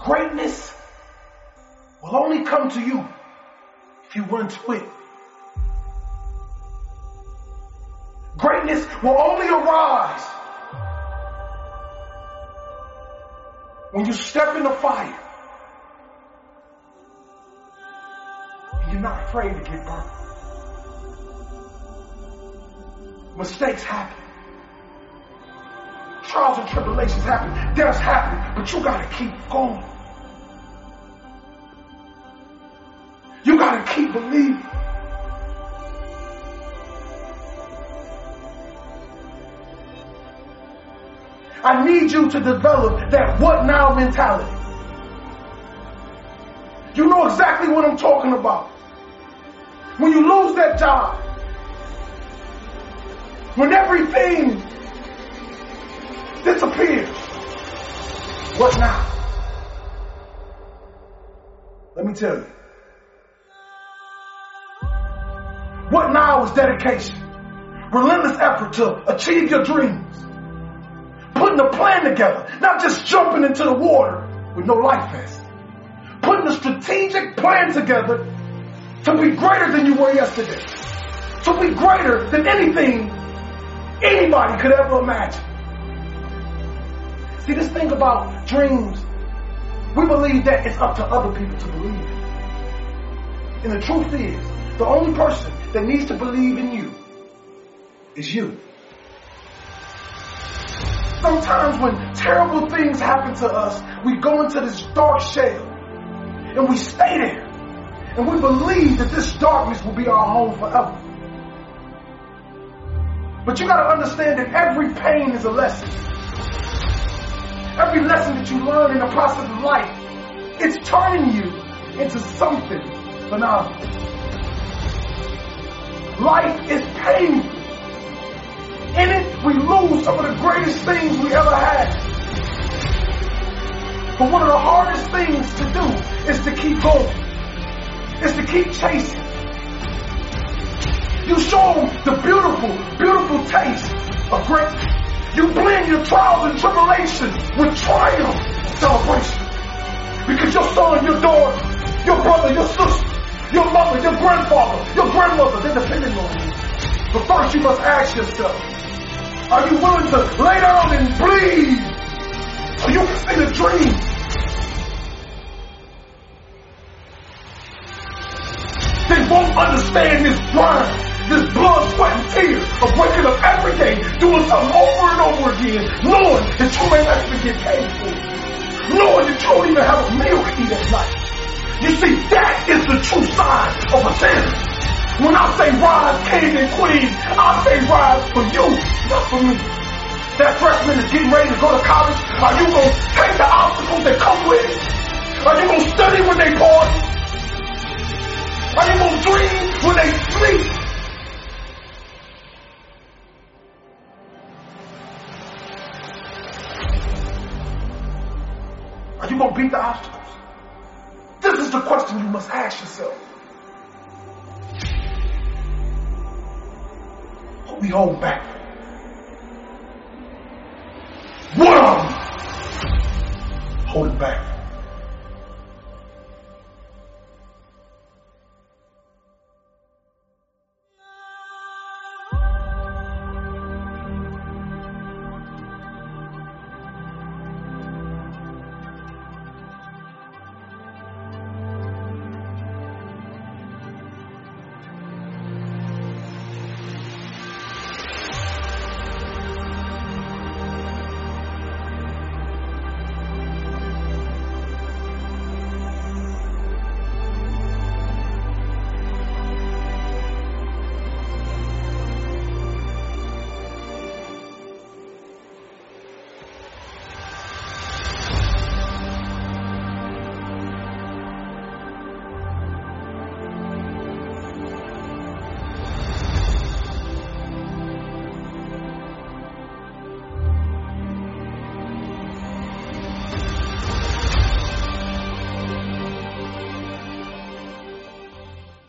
Greatness will only come to you if you run to it. Greatness will only arise when you step in the fire. And you're not afraid to get burned. Mistakes happen. Trials and tribulations happen. Deaths happen. But you gotta keep going. Keep believing. I need you to develop that what now mentality. You know exactly what I'm talking about. When you lose that job, when everything disappears, what now? Let me tell you. What now is dedication, relentless effort to achieve your dreams putting a plan together, not just jumping into the water with no life vest. Putting a strategic plan together to be greater than you were yesterday. To be greater than anything anybody could ever imagine. See, this thing about dreams, we believe that it's up to other people to believe. And the truth is, the only person that needs to believe in you is you. Sometimes when terrible things happen to us, we go into this dark shell and we stay there. And we believe that this darkness will be our home forever. But you gotta understand that every pain is a lesson. Every lesson that you learn in the process of life, it's turning you into something phenomenal. Life is painful. In it, we lose some of the greatest things we ever had. But one of the hardest things to do is to keep going. Is to keep chasing. You show the beautiful, beautiful taste of greatness. You blend your trials and tribulations with triumph celebration. Because your son, your daughter, grandfather, your grandmother, they're depending on you. But first you must ask yourself, are you willing to lay down and bleed so you can see the dream? They won't understand this grind, this blood, sweat, and tears of waking up every day, doing something over and over again, knowing that you may actually get paid for it. Knowing that you don't even have a meal to eat at night. You see, that is the true sign of a champion. When I say rise, king and queen, I say rise for you, not for me. That freshman is getting ready to go to college. Are you going to take the obstacles that come with it? Are you going to study when they party? Are you going to dream when they sleep? Are you going to beat the obstacles? Is the question you must ask yourself. What we hold back. What are we holding back?